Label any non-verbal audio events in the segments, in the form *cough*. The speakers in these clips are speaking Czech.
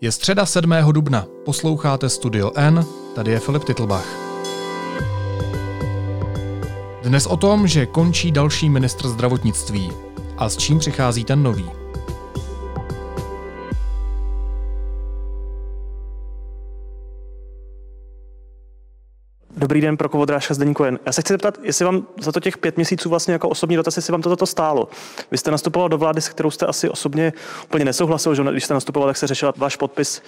Je středa 7. dubna, posloucháte Studio N, tady je Filip Titlbach. Dnes o tom, že končí další ministr zdravotnictví a s čím přichází ten nový. Dobrý den, pro Kovodrážka z Deníku Já se chci zeptat, jestli vám za to těch pět měsíců vlastně jako osobní dotaz, jestli vám to za to stálo. Vy jste nastupoval do vlády, s kterou jste asi osobně úplně nesouhlasil, že když jste nastupoval, tak se řešil váš podpis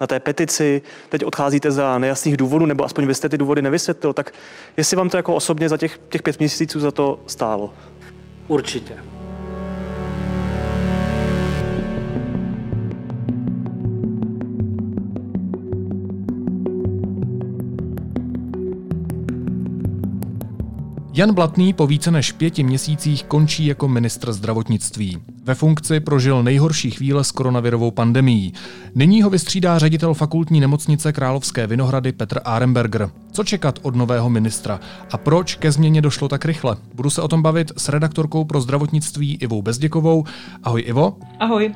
na té petici, teď odcházíte za nejasných důvodů, nebo aspoň vy jste ty důvody nevysvětlil, tak jestli vám to jako osobně za těch, těch pět měsíců za to stálo? Určitě. Jan Blatný po více než pěti měsících končí jako ministr zdravotnictví. Ve funkci prožil nejhorší chvíle s koronavirovou pandemií. Nyní ho vystřídá ředitel fakultní nemocnice Královské Vinohrady Petr Aremberger. Co čekat od nového ministra a proč ke změně došlo tak rychle? Budu se o tom bavit s redaktorkou pro zdravotnictví Ivou Bezděkovou. Ahoj Ivo. Ahoj.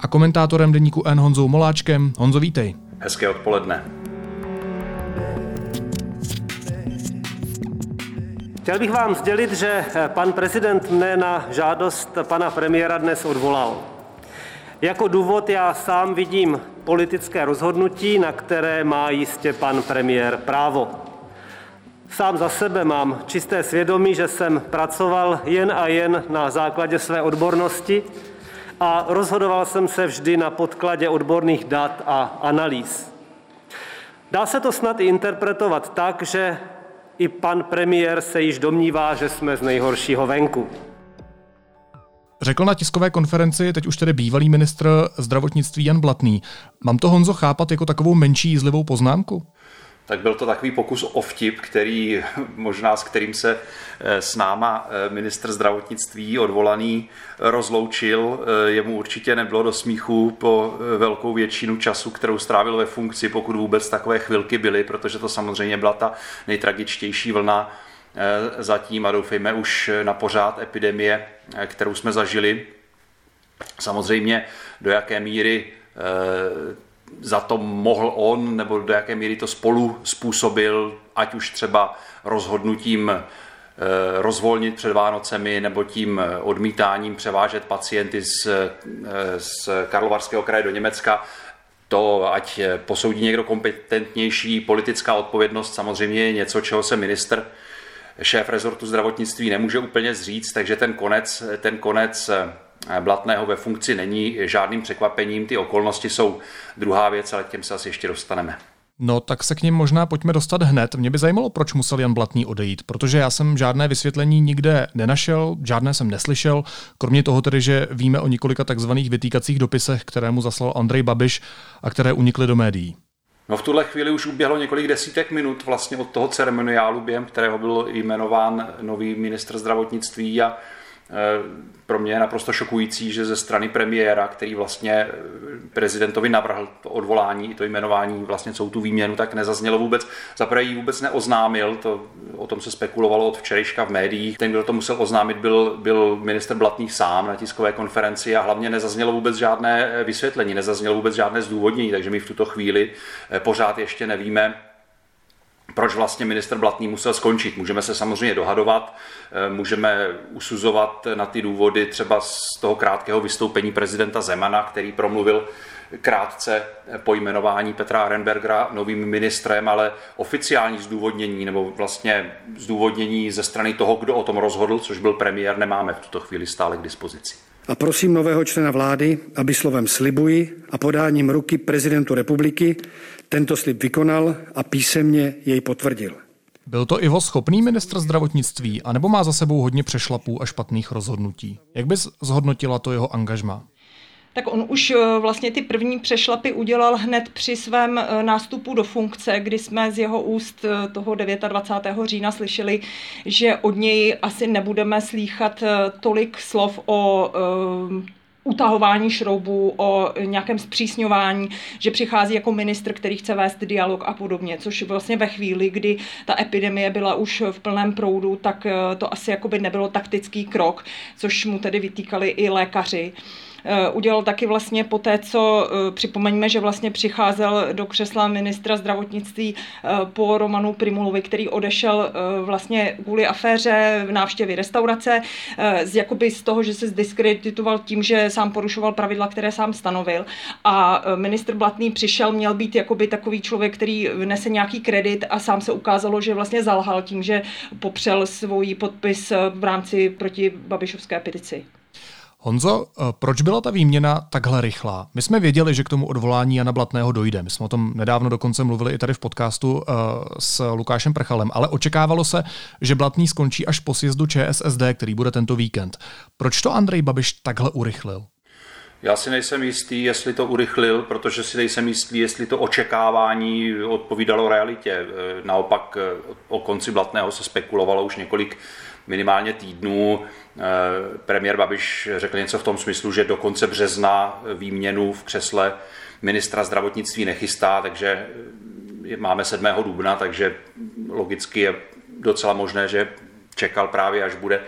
A komentátorem deníku N Honzou Moláčkem. Honzo, vítej. Hezké odpoledne. Chtěl bych vám sdělit, že eh, pan prezident mne na žádost pana premiéra dnes odvolal. Jako důvod já sám vidím politické rozhodnutí, na které má jistě pan premiér právo. Sám za sebe mám čisté svědomí, že jsem pracoval jen a jen na základě své odbornosti a rozhodoval jsem se vždy na podkladě odborných dat a analýz. Dá se to snad i interpretovat tak, že i pan premiér se již domnívá, že jsme z nejhoršího venku. Řekl na tiskové konferenci teď už tedy bývalý ministr zdravotnictví Jan Blatný. Mám to Honzo chápat jako takovou menší jízlivou poznámku? Tak byl to takový pokus o vtip, který *laughs* možná s kterým se eh, s náma eh, ministr zdravotnictví odvolaný rozloučil. Eh, jemu určitě nebylo do smíchu po velkou většinu času, kterou strávil ve funkci, pokud vůbec takové chvilky byly, protože to samozřejmě byla ta nejtragičtější vlna zatím a doufejme už na pořád epidemie, kterou jsme zažili. Samozřejmě do jaké míry za to mohl on, nebo do jaké míry to spolu způsobil, ať už třeba rozhodnutím eh, rozvolnit před Vánocemi nebo tím odmítáním převážet pacienty z, eh, z Karlovarského kraje do Německa, to ať posoudí někdo kompetentnější, politická odpovědnost samozřejmě je něco, čeho se minister, šéf rezortu zdravotnictví nemůže úplně zříct, takže ten konec, ten konec eh, Blatného ve funkci není žádným překvapením, ty okolnosti jsou druhá věc, ale k těm se asi ještě dostaneme. No tak se k ním možná pojďme dostat hned. Mě by zajímalo, proč musel Jan Blatný odejít, protože já jsem žádné vysvětlení nikde nenašel, žádné jsem neslyšel, kromě toho tedy, že víme o několika takzvaných vytýkacích dopisech, které mu zaslal Andrej Babiš a které unikly do médií. No v tuhle chvíli už uběhlo několik desítek minut vlastně od toho ceremoniálu, během kterého byl jmenován nový ministr zdravotnictví a pro mě je naprosto šokující, že ze strany premiéra, který vlastně eh, prezidentovi navrhl to odvolání, to jmenování, vlastně celou tu výměnu, tak nezaznělo vůbec. Zaprvé ji vůbec neoznámil, to, o tom se spekulovalo od včerejška v médiích. Ten, kdo to musel oznámit, byl, byl minister Blatný sám na tiskové konferenci a hlavně nezaznělo vůbec žádné eh, vysvětlení, nezaznělo vůbec žádné zdůvodnění, takže my v tuto chvíli pořád ještě nevíme, proč vlastně minister Blatný musel skončit. Můžeme se samozřejmě dohadovat, eh, můžeme usuzovat na ty důvody třeba z toho krátkého vystoupení prezidenta Zemana, který promluvil krátce po jmenování Petra Arenbergera novým ministrem, ale oficiální zdůvodnění nebo vlastně zdůvodnění ze strany toho, kdo o tom rozhodl, což byl premiér, nemáme v tuto chvíli stále k dispozici. A prosím nového člena vlády, aby slovem slibuji a podáním ruky prezidentu republiky tento slib vykonal a písemně jej potvrdil. Byl to Ivo schopný ministr zdravotnictví, anebo má za sebou hodně přešlapů a špatných rozhodnutí? Jak bys zhodnotila to jeho angažmá? Tak on už eh, vlastně ty první přešlapy udělal hned při svém eh, nástupu do funkce, kdy jsme z jeho úst eh, toho 29. října slyšeli, že od něj asi nebudeme slýchat tolik slov o utahování šroubů, o nějakém zpřísňování, že přichází jako ministr, který chce vést dialog a podobně, což vlastně ve chvíli, kdy ta epidemie byla už v plném proudu, tak to asi jakoby nebylo taktický krok, což mu tedy vytýkali i lékaři. Udělal taky vlastně po té, co připomeňme, že vlastně přicházel do křesla ministra zdravotnictví po Romanu Primulovi, který odešel vlastně kvůli aféře v návštěvě restaurace, z, jakoby z toho, že se zdiskreditoval tím, že sám porušoval pravidla, které sám stanovil. A ministr Blatný přišel, měl být jakoby takový člověk, který nese nějaký kredit a sám se ukázalo, že vlastně zalhal tím, že popřel svůj podpis v rámci proti Babišovské petici. Honzo, eh, proč byla ta výměna takhle rychlá? My jsme věděli, že k tomu odvolání Jana Blatného dojde. My jsme o tom nedávno dokonce mluvili i tady v podcastu uh, s Lukášem Prchalem, ale očekávalo se, že Blatný skončí až po sjezdu ČSSD, který bude tento víkend. Proč to Andrej Babiš takhle urychlil? Já si nejsem jistý, jestli to urychlil, protože si nejsem jistý, jestli to očekávání odpovídalo realitě. Eh, naopak o konci Blatného se spekulovalo už několik minimálně týdnů. Eh, premiér Babiš řekl něco v tom smyslu, že do konce března výměnu v křesle ministra zdravotnictví nechystá, takže máme 7. dubna, takže logicky je docela možné, že čekal právě, až bude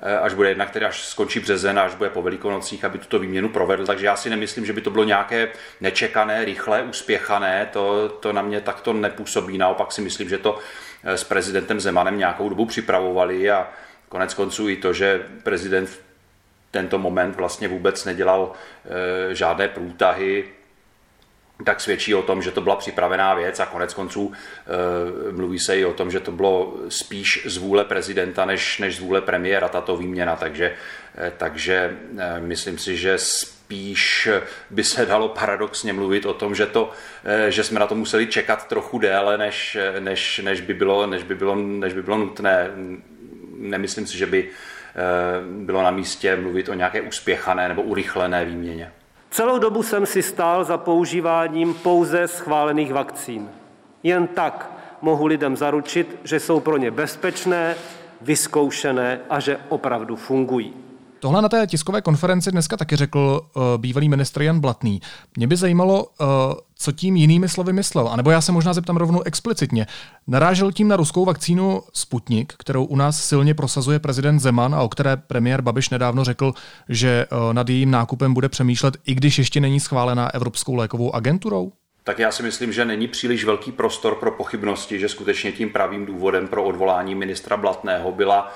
eh, až bude jednak tedy až skončí březen, až bude po velikonocích, aby tuto výměnu provedl. Takže já si nemyslím, že by to bylo nějaké nečekané, rychlé, uspěchané. To, to na mě takto nepůsobí. Naopak si myslím, že to Eh, s prezidentem Zemanem nějakou dobu připravovali a konec konců i to, že prezident v tento moment vlastně vůbec nedělal eh, žádné průtahy, tak svědčí o tom, že to byla připravená věc a konec konců e, mluví se i o tom, že to bylo spíš z vůle prezidenta než, než z vůle premiéra tato výměna, takže, e, takže e, myslím si, že spíš by se dalo paradoxně mluvit o tom, že, to, eh, že jsme na to museli čekat trochu déle, než, než, než, by, bylo, než, by, bylo, než by bylo nutné. Nemyslím si, že by eh, bylo na místě mluvit o nějaké uspěchané nebo urychlené výměně. Celou dobu jsem si stál za používáním pouze schválených vakcín. Jen tak mohu lidem zaručit, že jsou pro ně bezpečné, vyzkoušené a že opravdu fungují. Tohle na té tiskové konferenci dneska taky řekl uh, bývalý ministr Jan Blatný. Mě by zajímalo, uh, co tím jinými slovy myslel. A nebo já se možná zeptám rovnou explicitně. Narážel tím na ruskou vakcínu Sputnik, kterou u nás silně prosazuje prezident Zeman a o které premiér Babiš nedávno řekl, že uh, nad jejím nákupem bude přemýšlet, i když ještě není schválená Evropskou lékovou agenturou? tak já si myslím, že není příliš velký prostor pro pochybnosti, že skutečně tím pravým důvodem pro odvolání ministra Blatného byla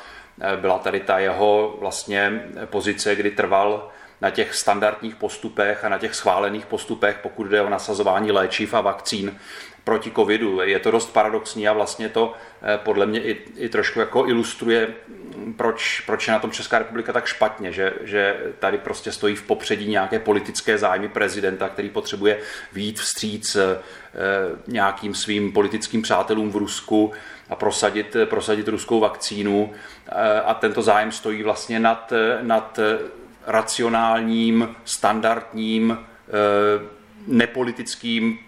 byla tady ta jeho vlastně pozice, kdy trval na těch standardních postupech a na těch schválených postupech, pokud jde o nasazování léčiv a vakcín proti covidu. Je to dost paradoxní a vlastně to eh, podle mě i, i trošku jako ilustruje, proč, proč je na tom Česká republika tak špatně, že, že tady prostě stojí v popředí nějaké politické zájmy prezidenta, který potřebuje výjít vstříc eh, nějakým svým politickým přátelům v Rusku a prosadit, prosadit ruskou vakcínu eh, a tento zájem stojí vlastně nad, nad racionálním, standardním, nepolitickým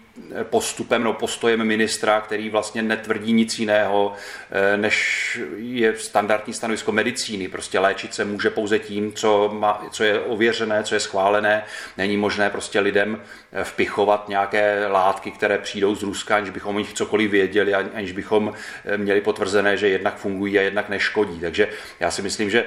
postupem nebo postojem ministra, který vlastně netvrdí nic jiného, eh, než je standardní stanovisko medicíny. Prostě léčit se může pouze tím, co, má, co je ověřené, co je schválené. Není možné prostě lidem eh, vpichovat nějaké látky, které přijdou z Ruska, aniž bychom o nich cokoliv věděli, aniž bychom eh, měli potvrzené, že jednak fungují a jednak neškodí. Takže já si myslím, že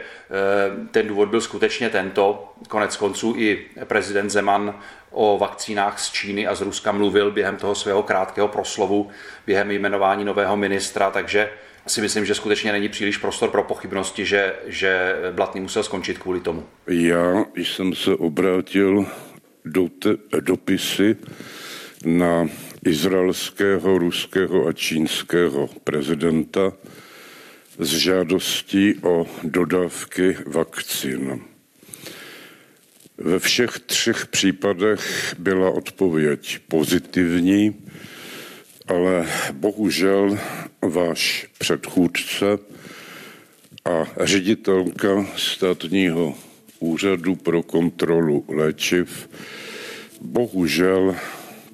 ten důvod byl skutečně tento. Konec konců i prezident Zeman o vakcínách z Číny a z Ruska mluvil během toho svého krátkého proslovu, během jmenování nového ministra, takže si myslím, že skutečně není příliš prostor pro pochybnosti, že, že Blatný musel skončit kvůli tomu. Já jsem se obrátil do te, dopisy na izraelského, ruského a čínského prezidenta s žádostí o dodávky vakcín. Ve všech třech případech byla odpověď pozitivní, ale bohužel váš předchůdce a ředitelka státního úřadu pro kontrolu léčiv bohužel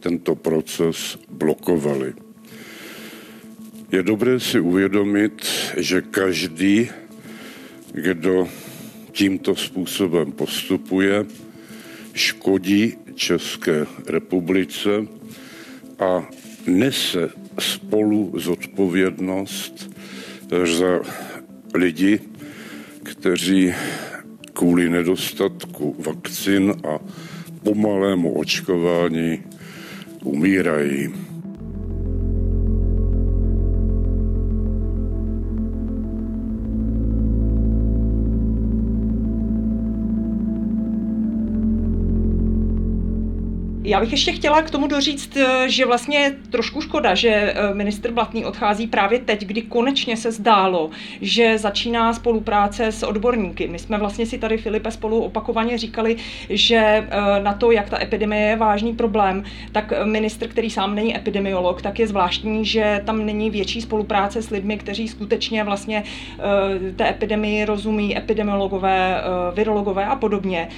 tento proces blokovali. Je dobré si uvědomit, že každý, kdo tímto způsobem postupuje, škodí České republice a nese spolu zodpovědnost za lidi, kteří kvůli nedostatku vakcin a pomalému očkování umírají. Já bych ještě chtěla k tomu doříct, eh, že vlastně je trošku škoda, že eh, ministr Blatný odchází právě teď, kdy konečně se zdálo, že začíná spolupráce s odborníky. My jsme vlastně si tady, Filipe, spolu opakovaně říkali, že eh, na to, jak ta epidemie je vážný problém, tak ministr, který sám není epidemiolog, tak je zvláštní, že tam není větší spolupráce s lidmi, kteří skutečně vlastně té epidemii rozumí, epidemiologové, virologové a podobně.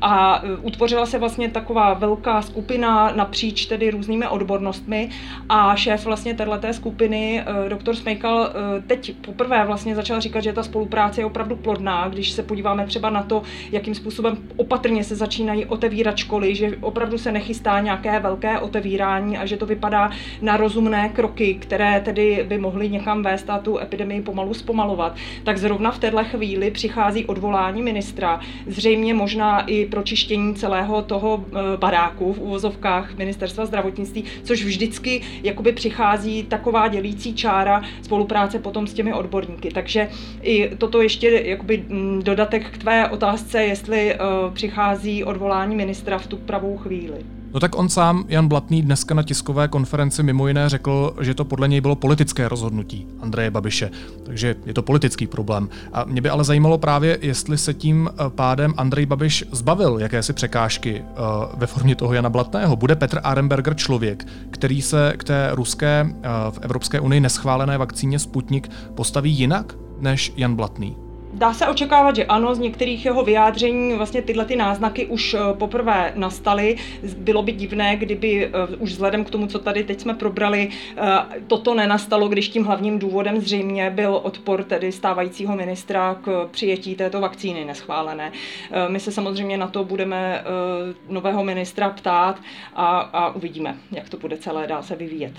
A utvořila se vlastně taková velká skupina skupina napříč tedy různými odbornostmi a šéf vlastně této skupiny, eh, doktor Smejkal, eh, teď poprvé vlastně začal říkat, že ta spolupráce je opravdu plodná, když se podíváme třeba na to, jakým způsobem opatrně se začínají otevírat školy, že opravdu se nechystá nějaké velké otevírání a že to vypadá na rozumné kroky, které tedy by mohly někam vést a tu epidemii pomalu zpomalovat. Tak zrovna v této chvíli přichází odvolání ministra, zřejmě možná i pročištění celého toho eh, baráku v uvozovkách ministerstva zdravotnictví, což vždycky jakoby přichází taková dělící čára spolupráce potom s těmi odborníky. Takže i toto ještě jakoby mm, dodatek k tvé otázce, jestli uh, přichází odvolání ministra v tu pravou chvíli. No tak on sám, Jan Blatný, dneska na tiskové konferenci mimo jiné řekl, že to podle něj bylo politické rozhodnutí Andreje Babiše. Takže je to politický problém. A mě by ale zajímalo právě, jestli se tím eh, pádem Andrej Babiš zbavil jakési překážky uh, ve formě toho Jana Blatného. Bude Petr Arenberger člověk, který se k té ruské uh, v Evropské unii neschválené vakcíně Sputnik postaví jinak než Jan Blatný? Dá se očekávat, že ano, z některých jeho vyjádření vlastně tyhle ty náznaky už eh, poprvé nastaly. Bylo by divné, kdyby eh, už vzhledem k tomu, co tady teď jsme probrali, eh, toto nenastalo, když tím hlavním důvodem zřejmě byl odpor tedy stávajícího ministra k přijetí této vakcíny neschválené. My se samozřejmě na to budeme nového ministra ptát a, a uvidíme, jak to bude celé dál se vyvíjet.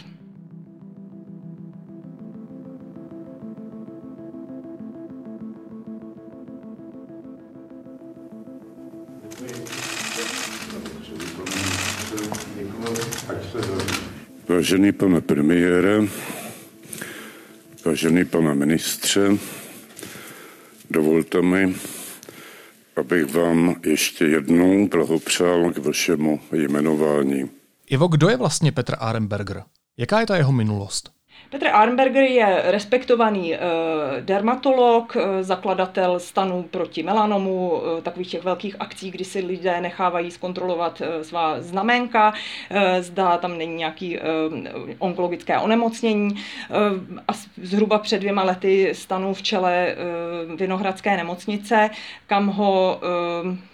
Vážený pane premiére, vážený pane ministře, dovolte mi, abych vám ještě jednou blahopřál k vašemu jmenování. Ivo, kdo je vlastně Petr Arenberger? Jaká je ta jeho minulost? Petr Arnberger je respektovaný uh, dermatolog, uh, zakladatel stanu proti melanomu, uh, takových těch velkých akcí, kdy si lidé nechávají zkontrolovat svá znamenka, zda tam není nějaký onkologické onemocnění. A zhruba před dvěma lety stanu v čele Vinohradské nemocnice, kam ho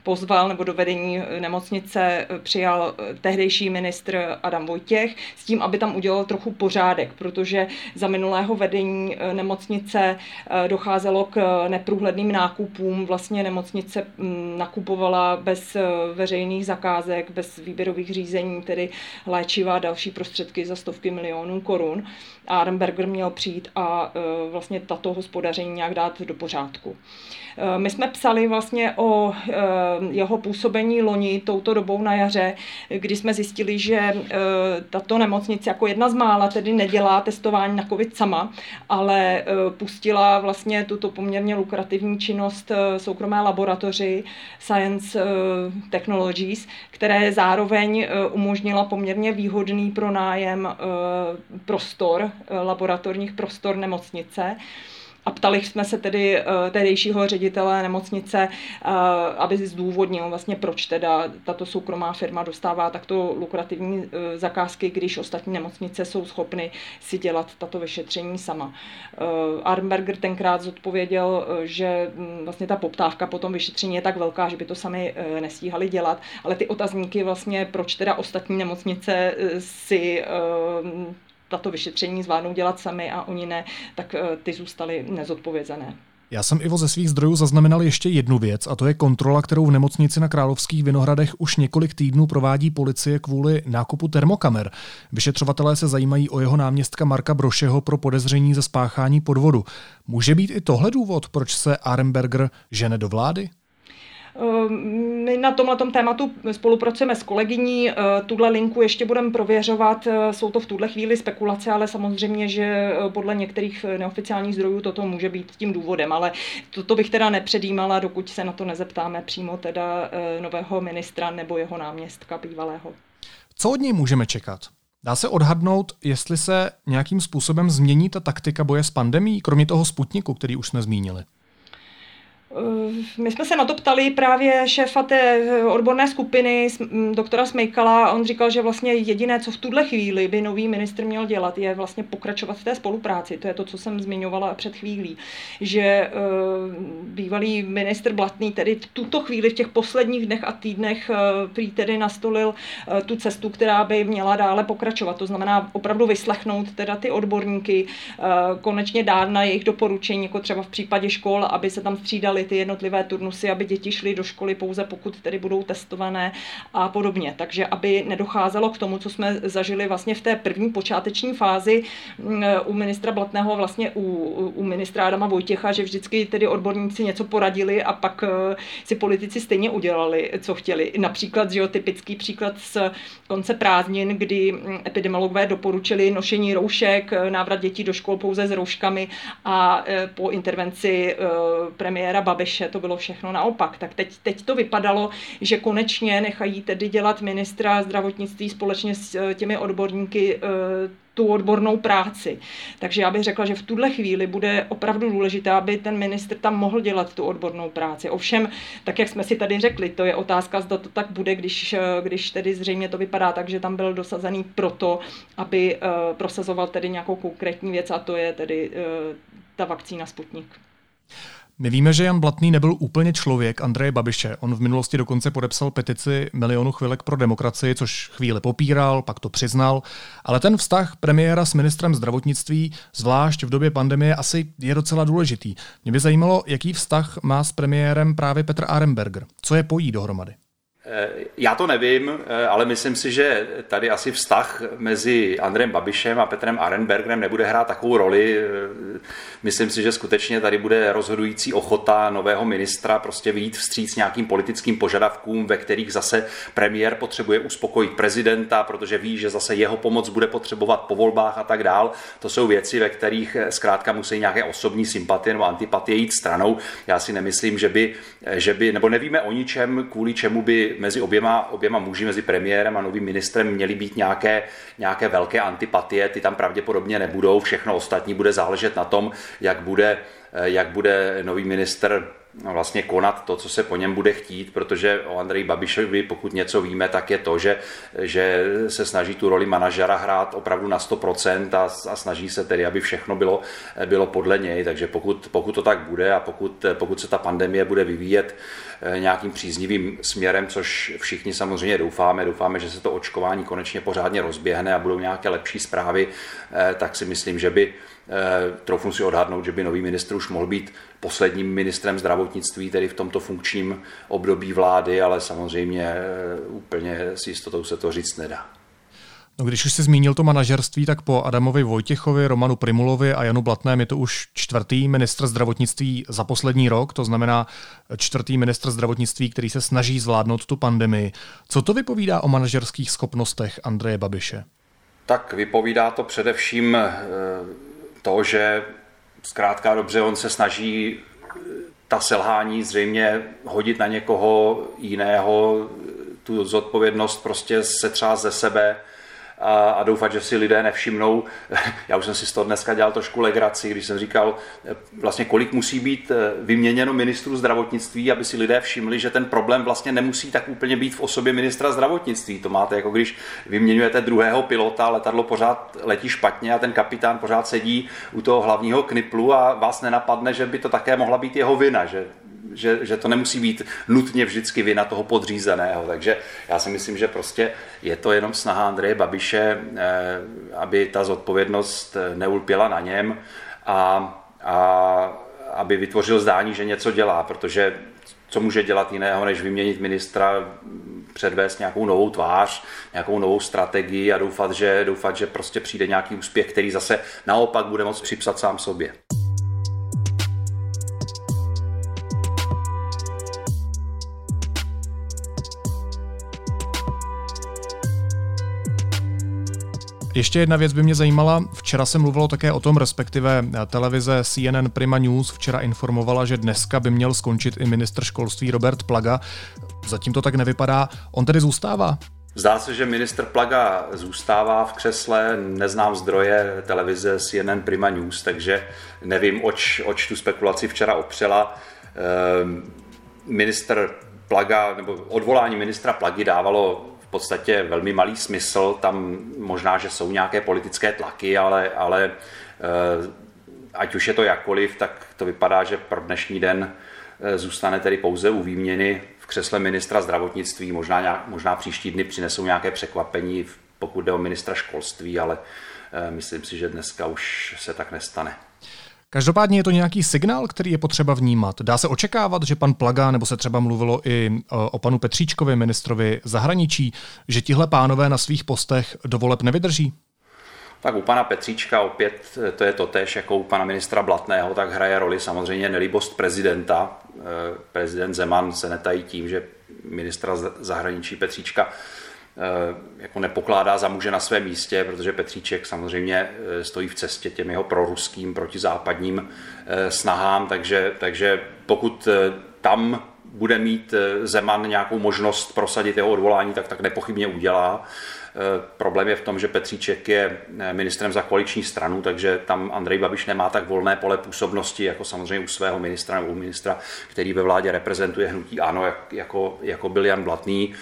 pozval nebo do vedení nemocnice přijal tehdejší ministr Adam Vojtěch s tím, aby tam udělal trochu pořádek, protože za minulého vedení eh, nemocnice eh, docházelo k eh, neprůhledným nákupům. Vlastně nemocnice mm, nakupovala bez veřejných zakázek, bez výběrových řízení, tedy léčiva a další prostředky za stovky milionů korun. A Armberger měl přijít a vlastně tato hospodaření nějak dát do pořádku. My jsme psali vlastně o jeho působení loni touto dobou na jaře, kdy jsme zjistili, že tato nemocnice jako jedna z mála tedy nedělá testování na COVID sama, ale pustila vlastně tuto poměrně lukrativní činnost soukromé laboratoři Science Technologies, které zároveň umožnila poměrně výhodný pronájem prostor, laboratorních prostor nemocnice. A ptali jsme se tedy uh, tehdejšího ředitele nemocnice, uh, aby zdůvodnil vlastně, proč teda tato soukromá firma dostává takto lukrativní uh, zakázky, když ostatní nemocnice jsou schopny si dělat tato vyšetření sama. Uh, Armberger tenkrát zodpověděl, uh, že um, vlastně ta poptávka po tom vyšetření je tak velká, že by to sami uh, nestíhali dělat, ale ty otazníky vlastně, proč teda ostatní nemocnice uh, si uh, tato vyšetření zvládnou dělat sami a oni ne, tak eh, ty zůstaly nezodpovězené. Já jsem Ivo ze svých zdrojů zaznamenal ještě jednu věc, a to je kontrola, kterou v nemocnici na Královských Vinohradech už několik týdnů provádí policie kvůli nákupu termokamer. Vyšetřovatelé se zajímají o jeho náměstka Marka Brošeho pro podezření ze spáchání podvodu. Může být i tohle důvod, proč se Aremberger žene do vlády? My na tomhle tématu spolupracujeme s kolegyní, tuhle linku ještě budeme prověřovat, jsou to v tuhle chvíli spekulace, ale samozřejmě, že podle některých neoficiálních zdrojů toto může být tím důvodem, ale toto bych teda nepředjímala, dokud se na to nezeptáme přímo teda nového ministra nebo jeho náměstka bývalého. Co od něj můžeme čekat? Dá se odhadnout, jestli se nějakým způsobem změní ta taktika boje s pandemí, kromě toho Sputniku, který už jsme zmínili? Eh, my jsme se na to ptali právě šéfa té eh, odborné skupiny, doktora Smejkala, on říkal, že vlastně jediné, co v tuhle chvíli by nový ministr měl dělat, je vlastně pokračovat v té spolupráci. To je to, co jsem zmiňovala před chvílí. Že uh, bývalý ministr Blatný tedy v tuto chvíli, v těch posledních dnech a týdnech, prý tedy nastolil tu cestu, která by měla dále pokračovat. To znamená opravdu vyslechnout teda ty odborníky, konečně dát na jejich doporučení, jako třeba v případě škol, aby se tam střídali ty jednotlivé turnusy, aby děti šly do školy pouze pokud tedy budou testované a podobně. Takže aby nedocházelo k tomu, co jsme zažili vlastně v té první počáteční fázi mm, u ministra Blatného, vlastně u, u ministra Adama Vojtěcha, že vždycky tedy odborníci něco poradili a pak eh, si politici stejně udělali, co chtěli. Například, že jo, typický příklad z konce prázdnin, kdy mm, epidemiologové doporučili nošení roušek, návrat dětí do škol pouze s rouškami a eh, po intervenci eh, premiéra Babiše to bylo všechno naopak. Tak teď, teď to vypadalo, že konečně nechají tedy dělat ministra zdravotnictví společně s eh, těmi odborníky eh, tu odbornou práci. Takže já bych řekla, že v tuhle chvíli bude opravdu důležité, aby ten ministr tam mohl dělat tu odbornou práci. Ovšem, tak jak jsme si tady řekli, to je otázka, zda to tak bude, když, eh, když tedy zřejmě to vypadá tak, že tam byl dosazený proto, aby prosazoval tedy nějakou konkrétní věc a to je tedy ta vakcína Sputnik. My víme, že Jan Blatný nebyl úplně člověk Andreje Babiše. On v minulosti dokonce podepsal petici milionu chvilek pro demokracii, což chvíli popíral, pak to přiznal. Ale ten vztah premiéra s ministrem zdravotnictví, zvlášť v době pandemie, asi je docela důležitý. Mě by zajímalo, jaký vztah má s premiérem právě Petr Aremberger. Co je pojí dohromady? Eh, já to nevím, eh, ale myslím si, že tady asi vztah mezi Andrem Babišem a Petrem Arenbergerem nebude hrát takovou roli. Eh, myslím si, že skutečně tady bude rozhodující ochota nového ministra prostě vyjít vstříc nějakým politickým požadavkům, ve kterých zase premiér potřebuje uspokojit prezidenta, protože ví, že zase jeho pomoc bude potřebovat po volbách a tak dál. To jsou věci, ve kterých zkrátka musí nějaké osobní sympatie nebo antipatie jít stranou. Já si nemyslím, že by, že by nebo nevíme o ničem, kvůli čemu by mezi oběma, oběma muži, mezi premiérem a novým ministrem měly být nějaké, nějaké velké antipatie, ty tam pravděpodobně nebudou, všechno ostatní bude záležet na tom, jak bude, jak bude nový ministr vlastně konat to, co se po něm bude chtít, protože o Andreji Babišovi, pokud něco víme, tak je to, že, že se snaží tu roli manažera hrát opravdu na 100% a, a snaží se tedy, aby všechno bylo, bylo podle něj, takže pokud, pokud to tak bude a pokud, pokud se ta pandemie bude vyvíjet eh, nějakým příznivým směrem, což všichni samozřejmě doufáme, doufáme, že se to očkování konečně pořádně rozběhne a budou nějaké lepší zprávy, eh, tak si myslím, že by troufnu si odhadnout, že by nový ministr už mohl být posledním ministrem zdravotnictví, tedy v tomto funkčním období vlády, ale samozřejmě eh, úplně s jistotou se to říct nedá. No, když už jsi zmínil to manažerství, tak po Adamovi Vojtěchovi, Romanu Primulovi a Janu Blatném je to už čtvrtý ministr zdravotnictví za poslední rok, to znamená čtvrtý ministr zdravotnictví, který se snaží zvládnout tu pandemii. Co to vypovídá o manažerských schopnostech Andreje Babiše? Tak vypovídá to především eh, to, že zkrátka dobře on se snaží ta selhání zřejmě hodit na někoho jiného, tu zodpovědnost prostě se třeba ze sebe a, a doufat, že si lidé nevšimnou. *laughs* Já už jsem si z toho dneska dělal trošku legraci, když jsem říkal, eh, vlastně kolik musí být eh, vyměněno ministru zdravotnictví, aby si lidé všimli, že ten problém vlastně nemusí tak úplně být v osobě ministra zdravotnictví. To máte jako když vyměňujete druhého pilota, letadlo pořád letí špatně a ten kapitán pořád sedí u toho hlavního kniplu a vás nenapadne, že by to také mohla být jeho vina, že že, že to nemusí být nutně vždycky vina toho podřízeného. Takže já si myslím, že prostě je to jenom snaha Andreje Babiše, eh, aby ta zodpovědnost eh, neulpěla na něm a, a aby vytvořil zdání, že něco dělá, protože co může dělat jiného, než vyměnit ministra, předvést nějakou novou tvář, nějakou novou strategii a doufat, že, doufat, že prostě přijde nějaký úspěch, který zase naopak bude moct připsat sám sobě. Ještě jedna věc by mě zajímala. Včera se mluvilo také o tom, respektive televize CNN Prima News včera informovala, že dneska by měl skončit i ministr školství Robert Plaga. Zatím to tak nevypadá. On tedy zůstává? Zdá se, že ministr Plaga zůstává v křesle, neznám zdroje televize CNN Prima News, takže nevím, oč, oč tu spekulaci včera opřela. Ehm, minister Plaga, nebo odvolání ministra Plagy dávalo podstatě velmi malý smysl. Tam možná, že jsou nějaké politické tlaky, ale, ale eh, ať už je to jakkoliv, tak to vypadá, že pro dnešní den eh, zůstane tedy pouze u výměny v křesle ministra zdravotnictví. Možná, nějak, možná příští dny přinesou nějaké překvapení, pokud jde o ministra školství, ale eh, myslím si, že dneska už se tak nestane. Každopádně je to nějaký signál, který je potřeba vnímat. Dá se očekávat, že pan Plaga, nebo se třeba mluvilo i e, o panu Petříčkovi, ministrovi zahraničí, že tihle pánové na svých postech do voleb nevydrží? Tak u pana Petříčka opět e, to je totéž jako u pana ministra Blatného, tak hraje roli samozřejmě nelibost prezidenta. E, prezident Zeman se netají tím, že ministra zahraničí Petříčka jako nepokládá za muže na svém místě, protože Petříček samozřejmě eh, stojí v cestě těm jeho proruským, protizápadním eh, snahám, takže, takže pokud tam bude mít Zeman nějakou možnost prosadit jeho odvolání, tak tak nepochybně udělá. Problém je v tom, že Petříček je ministrem za koaliční stranu, takže tam Andrej Babiš nemá tak volné pole působnosti, jako samozřejmě u svého ministra nebo u ministra, který ve vládě reprezentuje hnutí ANO, jako, jako byl Jan Blatný,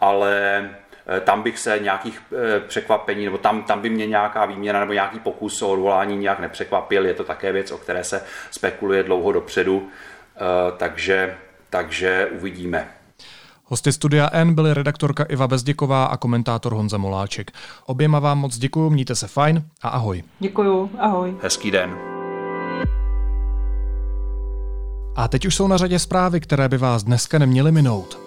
ale Eh, tam bych se nějakých eh, překvapení, nebo tam, tam by mě nějaká výměna nebo nějaký pokus o odvolání nějak nepřekvapil. Je to také věc, o které se spekuluje dlouho dopředu, eh, takže, takže uvidíme. Hosty Studia N byly redaktorka Iva Bezděková a komentátor Honza Moláček. Oběma vám moc děkuji, mějte se fajn a ahoj. Děkuju, ahoj. Hezký den. A teď už jsou na řadě zprávy, které by vás dneska neměly minout.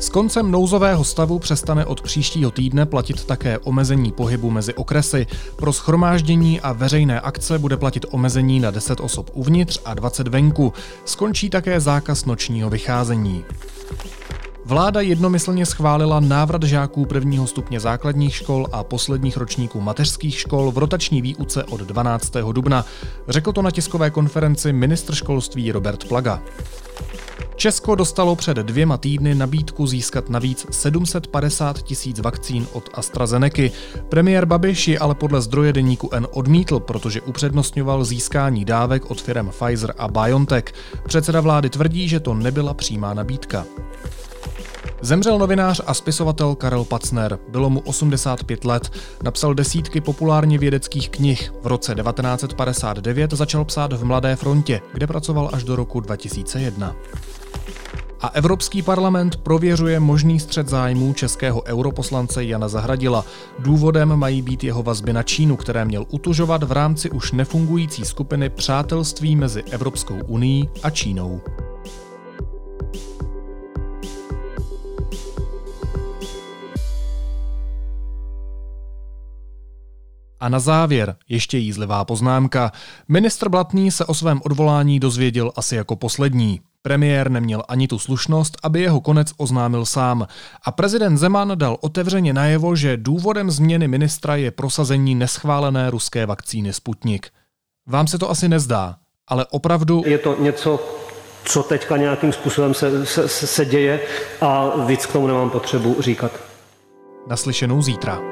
S koncem nouzového stavu přestane od příštího týdne platit také omezení pohybu mezi okresy. Pro schromáždění a veřejné akce bude platit omezení na 10 osob uvnitř a 20 venku. Skončí také zákaz nočního vycházení. Vláda jednomyslně schválila návrat žáků prvního stupně základních škol a posledních ročníků mateřských škol v rotační výuce od 12. dubna. Řekl to na tiskové konferenci ministr školství Robert Plaga. Česko dostalo před dvěma týdny nabídku získat navíc 750 tisíc vakcín od AstraZeneca. Premiér Babiš ji ale podle zdroje deníku N odmítl, protože upřednostňoval získání dávek od firm Pfizer a BioNTech. Předseda vlády tvrdí, že to nebyla přímá nabídka. Zemřel novinář a spisovatel Karel Pacner. Bylo mu 85 let. Napsal desítky populárně vědeckých knih. V roce 1959 začal psát v Mladé frontě, kde pracoval až do roku 2001. A Evropský parlament prověřuje možný střed zájmů českého europoslance Jana Zahradila. Důvodem mají být jeho vazby na Čínu, které měl utužovat v rámci už nefungující skupiny přátelství mezi Evropskou unii a Čínou. A na závěr ještě jízlivá poznámka. Ministr Blatný se o svém odvolání dozvěděl asi jako poslední. Premiér neměl ani tu slušnost, aby jeho konec oznámil sám. A prezident Zeman dal otevřeně najevo, že důvodem změny ministra je prosazení neschválené ruské vakcíny Sputnik. Vám se to asi nezdá, ale opravdu... Je to něco, co teďka nějakým způsobem se, se, se děje a víc k tomu nemám potřebu říkat. Naslyšenou zítra.